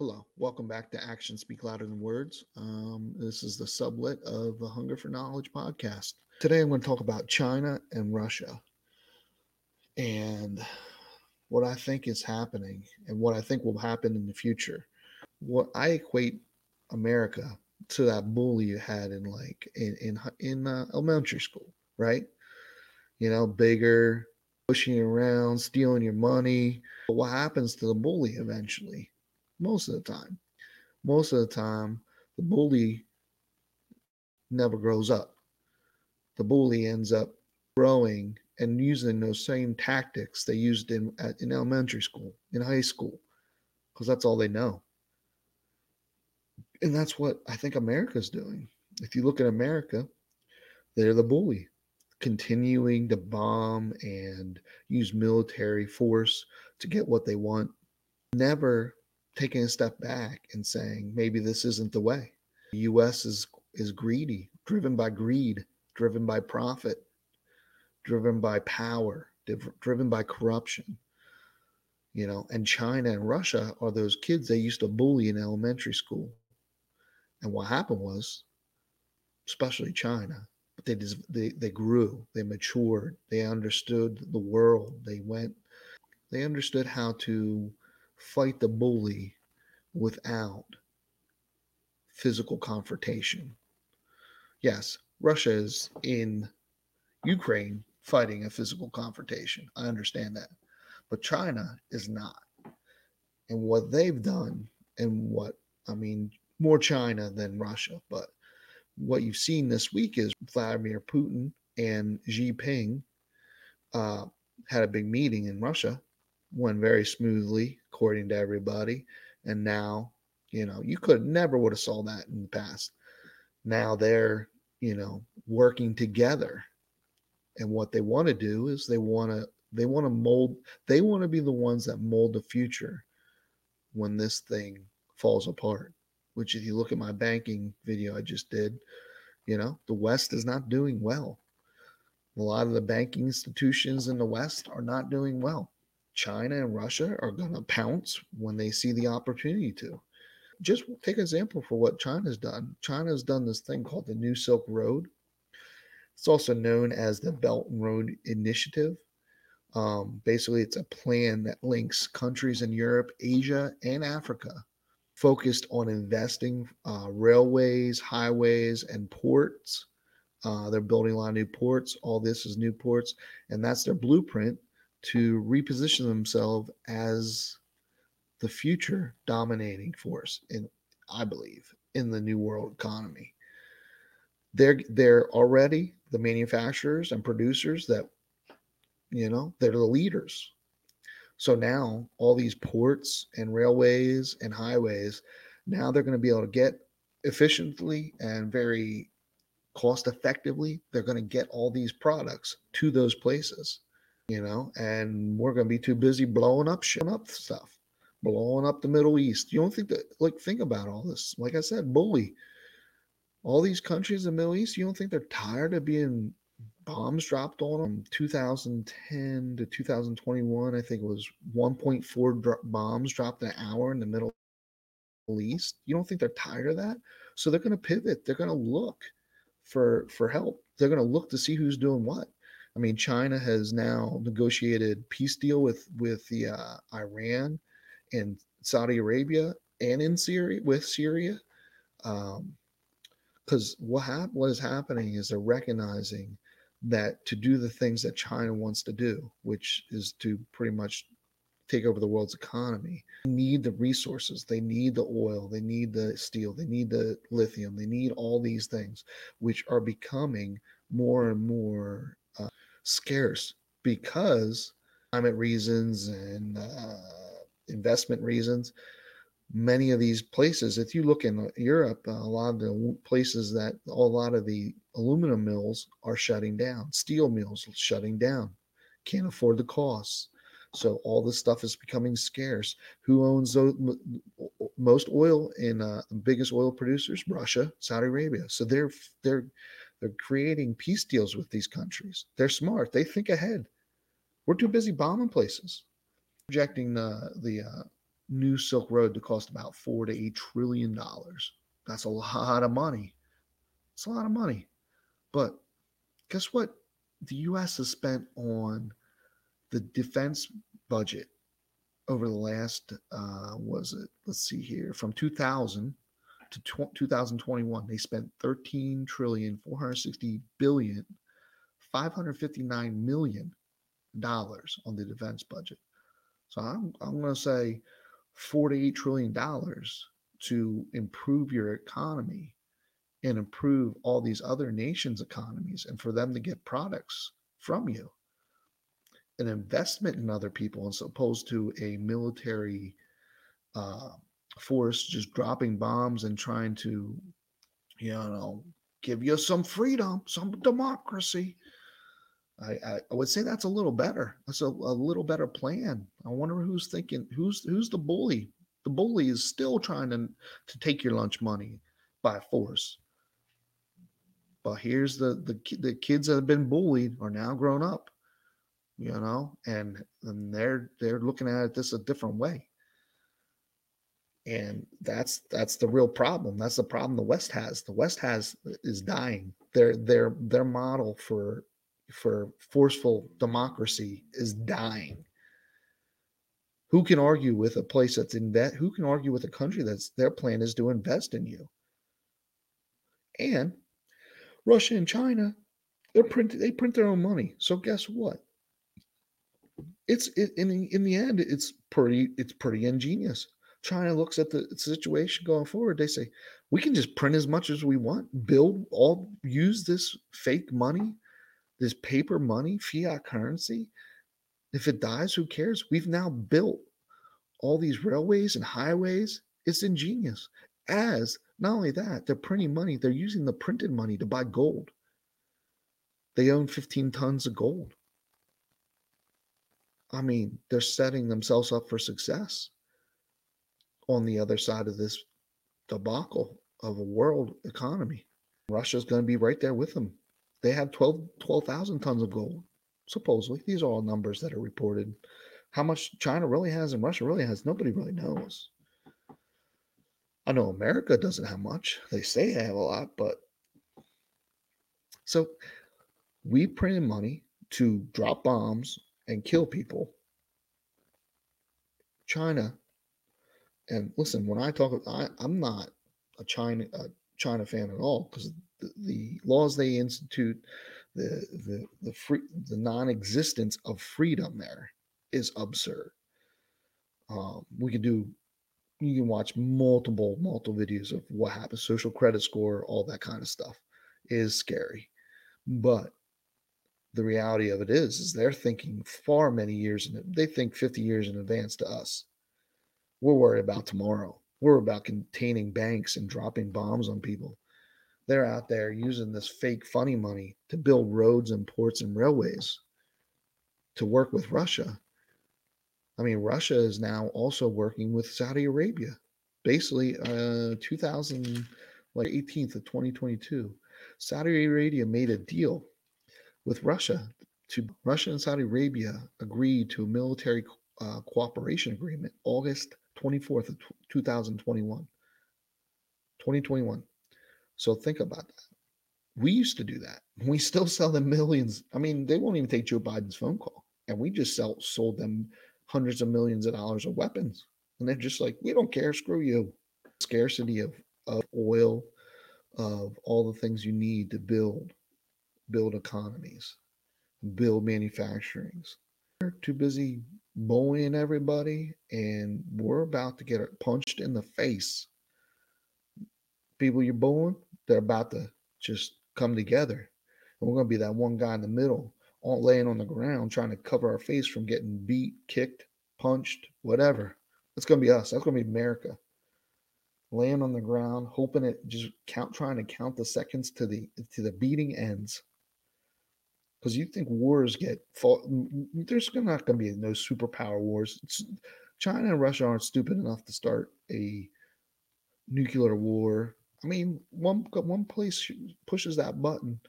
Hello, welcome back to Action Speak Louder Than Words. Um, this is the sublet of the Hunger for Knowledge podcast. Today I'm going to talk about China and Russia and what I think is happening and what I think will happen in the future. What I equate America to that bully you had in like in in, in uh, elementary school, right? You know, bigger, pushing around, stealing your money. But what happens to the bully eventually? Most of the time, most of the time, the bully never grows up. The bully ends up growing and using those same tactics they used in in elementary school, in high school, because that's all they know. And that's what I think America's doing. If you look at America, they're the bully, continuing to bomb and use military force to get what they want, never taking a step back and saying maybe this isn't the way. The US is is greedy, driven by greed, driven by profit, driven by power, driven by corruption. You know, and China and Russia are those kids they used to bully in elementary school. And what happened was, especially China, but they they, they grew, they matured, they understood the world. They went, they understood how to fight the bully without physical confrontation. Yes, Russia is in Ukraine fighting a physical confrontation. I understand that. But China is not. And what they've done, and what, I mean, more China than Russia, but what you've seen this week is Vladimir Putin and Xi Jinping uh, had a big meeting in Russia, went very smoothly, according to everybody. And now, you know, you could never would have saw that in the past. Now they're, you know, working together and what they want to do is they want to they want to mold they want to be the ones that mold the future when this thing falls apart which if you look at my banking video i just did you know the west is not doing well a lot of the banking institutions in the west are not doing well china and russia are going to pounce when they see the opportunity to just take an example for what china's done china's done this thing called the new silk road it's also known as the Belt and Road Initiative. Um, basically, it's a plan that links countries in Europe, Asia, and Africa, focused on investing uh, railways, highways, and ports. Uh, they're building a lot of new ports. All this is new ports, and that's their blueprint to reposition themselves as the future dominating force in, I believe, in the new world economy. They're they're already the manufacturers and producers that you know they're the leaders. So now all these ports and railways and highways now they're going to be able to get efficiently and very cost effectively. They're going to get all these products to those places you know and we're going to be too busy blowing up shit up stuff blowing up the middle east you don't think that like think about all this like i said bully all these countries in the Middle East, you don't think they're tired of being bombs dropped on them? 2010 to 2021, I think it was 1.4 dro- bombs dropped an hour in the Middle East. You don't think they're tired of that? So they're going to pivot. They're going to look for for help. They're going to look to see who's doing what. I mean, China has now negotiated peace deal with with the uh, Iran and Saudi Arabia and in Syria with Syria. Um, because what hap- what is happening is they're recognizing that to do the things that China wants to do, which is to pretty much take over the world's economy, need the resources. They need the oil, they need the steel, they need the lithium, they need all these things, which are becoming more and more scarce because climate reasons and uh, investment reasons many of these places, if you look in Europe, a lot of the places that a lot of the aluminum mills are shutting down, steel mills shutting down, can't afford the costs. So all this stuff is becoming scarce. Who owns most oil in uh, biggest oil producers? Russia, Saudi Arabia. So they're they're they're creating peace deals with these countries. They're smart. They think ahead. We're too busy bombing places, projecting the the uh, new Silk Road to cost about four to eight trillion dollars. That's a lot of money. It's a lot of money. But guess what? The US has spent on the defense budget over the last, uh, was it, let's see here, from 2000 to 2021, they spent 13 trillion, 460 billion, 559 million dollars on the defense budget. So I'm, I'm going to say 48 trillion dollars to improve your economy and improve all these other nations' economies and for them to get products from you. An investment in other people as opposed to a military uh, force just dropping bombs and trying to, you know, give you some freedom, some democracy. I, I, would say that's a little better. That's a, a little better plan. I wonder who's thinking who's who's the bully. The bully is still trying to to take your lunch money by force. But here's the the the kids that have been bullied are now grown up, you know, and and they're they're looking at it this a different way. And that's that's the real problem. That's the problem the West has. The West has is dying. Their their their model for for forceful democracy is dying. Who can argue with a place that's in debt? Who can argue with a country that's their plan is to invest in you? And Russia and China, they print they print their own money. So guess what? It's it, in the, in the end, it's pretty it's pretty ingenious. China looks at the situation going forward. They say we can just print as much as we want, build all, use this fake money this paper money, fiat currency, if it dies, who cares? We've now built all these railways and highways. It's ingenious. As not only that, they're printing money, they're using the printed money to buy gold. They own 15 tons of gold. I mean, they're setting themselves up for success on the other side of this debacle of a world economy. Russia's going to be right there with them. They have 12 12,000 tons of gold, supposedly. These are all numbers that are reported. How much China really has and Russia really has, nobody really knows. I know America doesn't have much. They say they have a lot, but so we printed money to drop bombs and kill people. China, and listen, when I talk, I, I'm not a China a China fan at all because the, laws they institute, the the the free the non-existence of freedom there is absurd. Um, we can do you can watch multiple multiple videos of what happens social credit score all that kind of stuff is scary but the reality of it is is they're thinking far many years in they think 50 years in advance to us we're worried about tomorrow we're about containing banks and dropping bombs on people they're out there using this fake funny money to build roads and ports and railways to work with Russia. I mean, Russia is now also working with Saudi Arabia. Basically, uh, 2000, like 18th of 2022, Saudi Arabia made a deal with Russia to Russia and Saudi Arabia agreed to a military uh, cooperation agreement August 24th of 2021. 2021. So think about that. We used to do that. We still sell them millions. I mean, they won't even take Joe Biden's phone call. And we just sell, sold them hundreds of millions of dollars of weapons. And they're just like, we don't care. Screw you. Scarcity of, of oil, of all the things you need to build, build economies, build manufacturings. Too busy bullying everybody, and we're about to get punched in the face. People you're bullying, they're about to just come together. And we're going to be that one guy in the middle, all laying on the ground, trying to cover our face from getting beat, kicked, punched, whatever. That's going to be us. That's going to be America. Laying on the ground, hoping it just count, trying to count the seconds to the to the beating ends. Because you think wars get fought, there's not going to be no superpower wars. It's, China and Russia aren't stupid enough to start a nuclear war I mean, one one place pushes that button,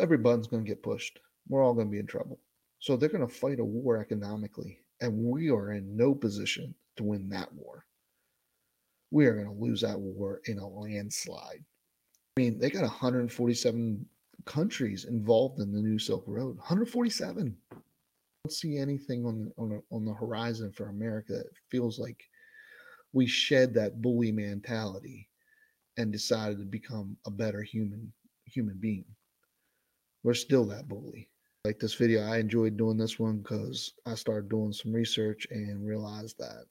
every button's going to get pushed. We're all going to be in trouble. So they're going to fight a war economically, and we are in no position to win that war. We are going to lose that war in a landslide. I mean, they got 147 countries involved in the new Silk Road. 147. I don't see anything on the, on on the horizon for America that feels like we shed that bully mentality and decided to become a better human human being. We're still that bully. Like this video, I enjoyed doing this one because I started doing some research and realized that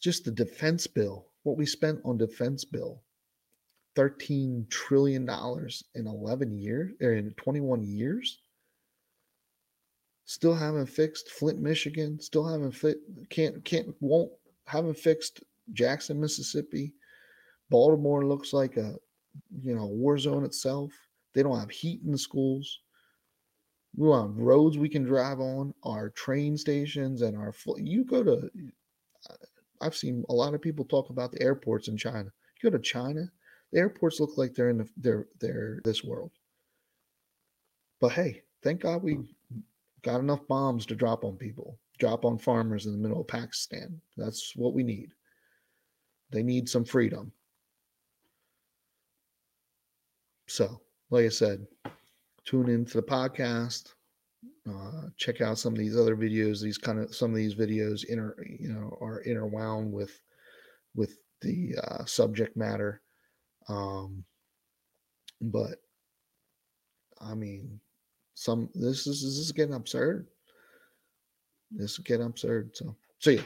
just the defense bill, what we spent on defense bill, $13 trillion in 11 years or er, in 21 years. Still haven't fixed Flint, Michigan. Still haven't fit can't can't won't haven't fixed Jackson, Mississippi. Baltimore looks like a you know war zone itself. They don't have heat in the schools. We have roads we can drive on. Our train stations and our you go to. I've seen a lot of people talk about the airports in China. You go to China, airports look like they're in the, they're they're this world. But hey, thank God we got enough bombs to drop on people, drop on farmers in the middle of Pakistan. That's what we need. They need some freedom. So, like I said, tune into the podcast. Uh, check out some of these other videos. These kind of some of these videos inter you know are interwound with with the uh, subject matter. Um, but I mean, some this is this is getting absurd. This is getting absurd. So, see ya.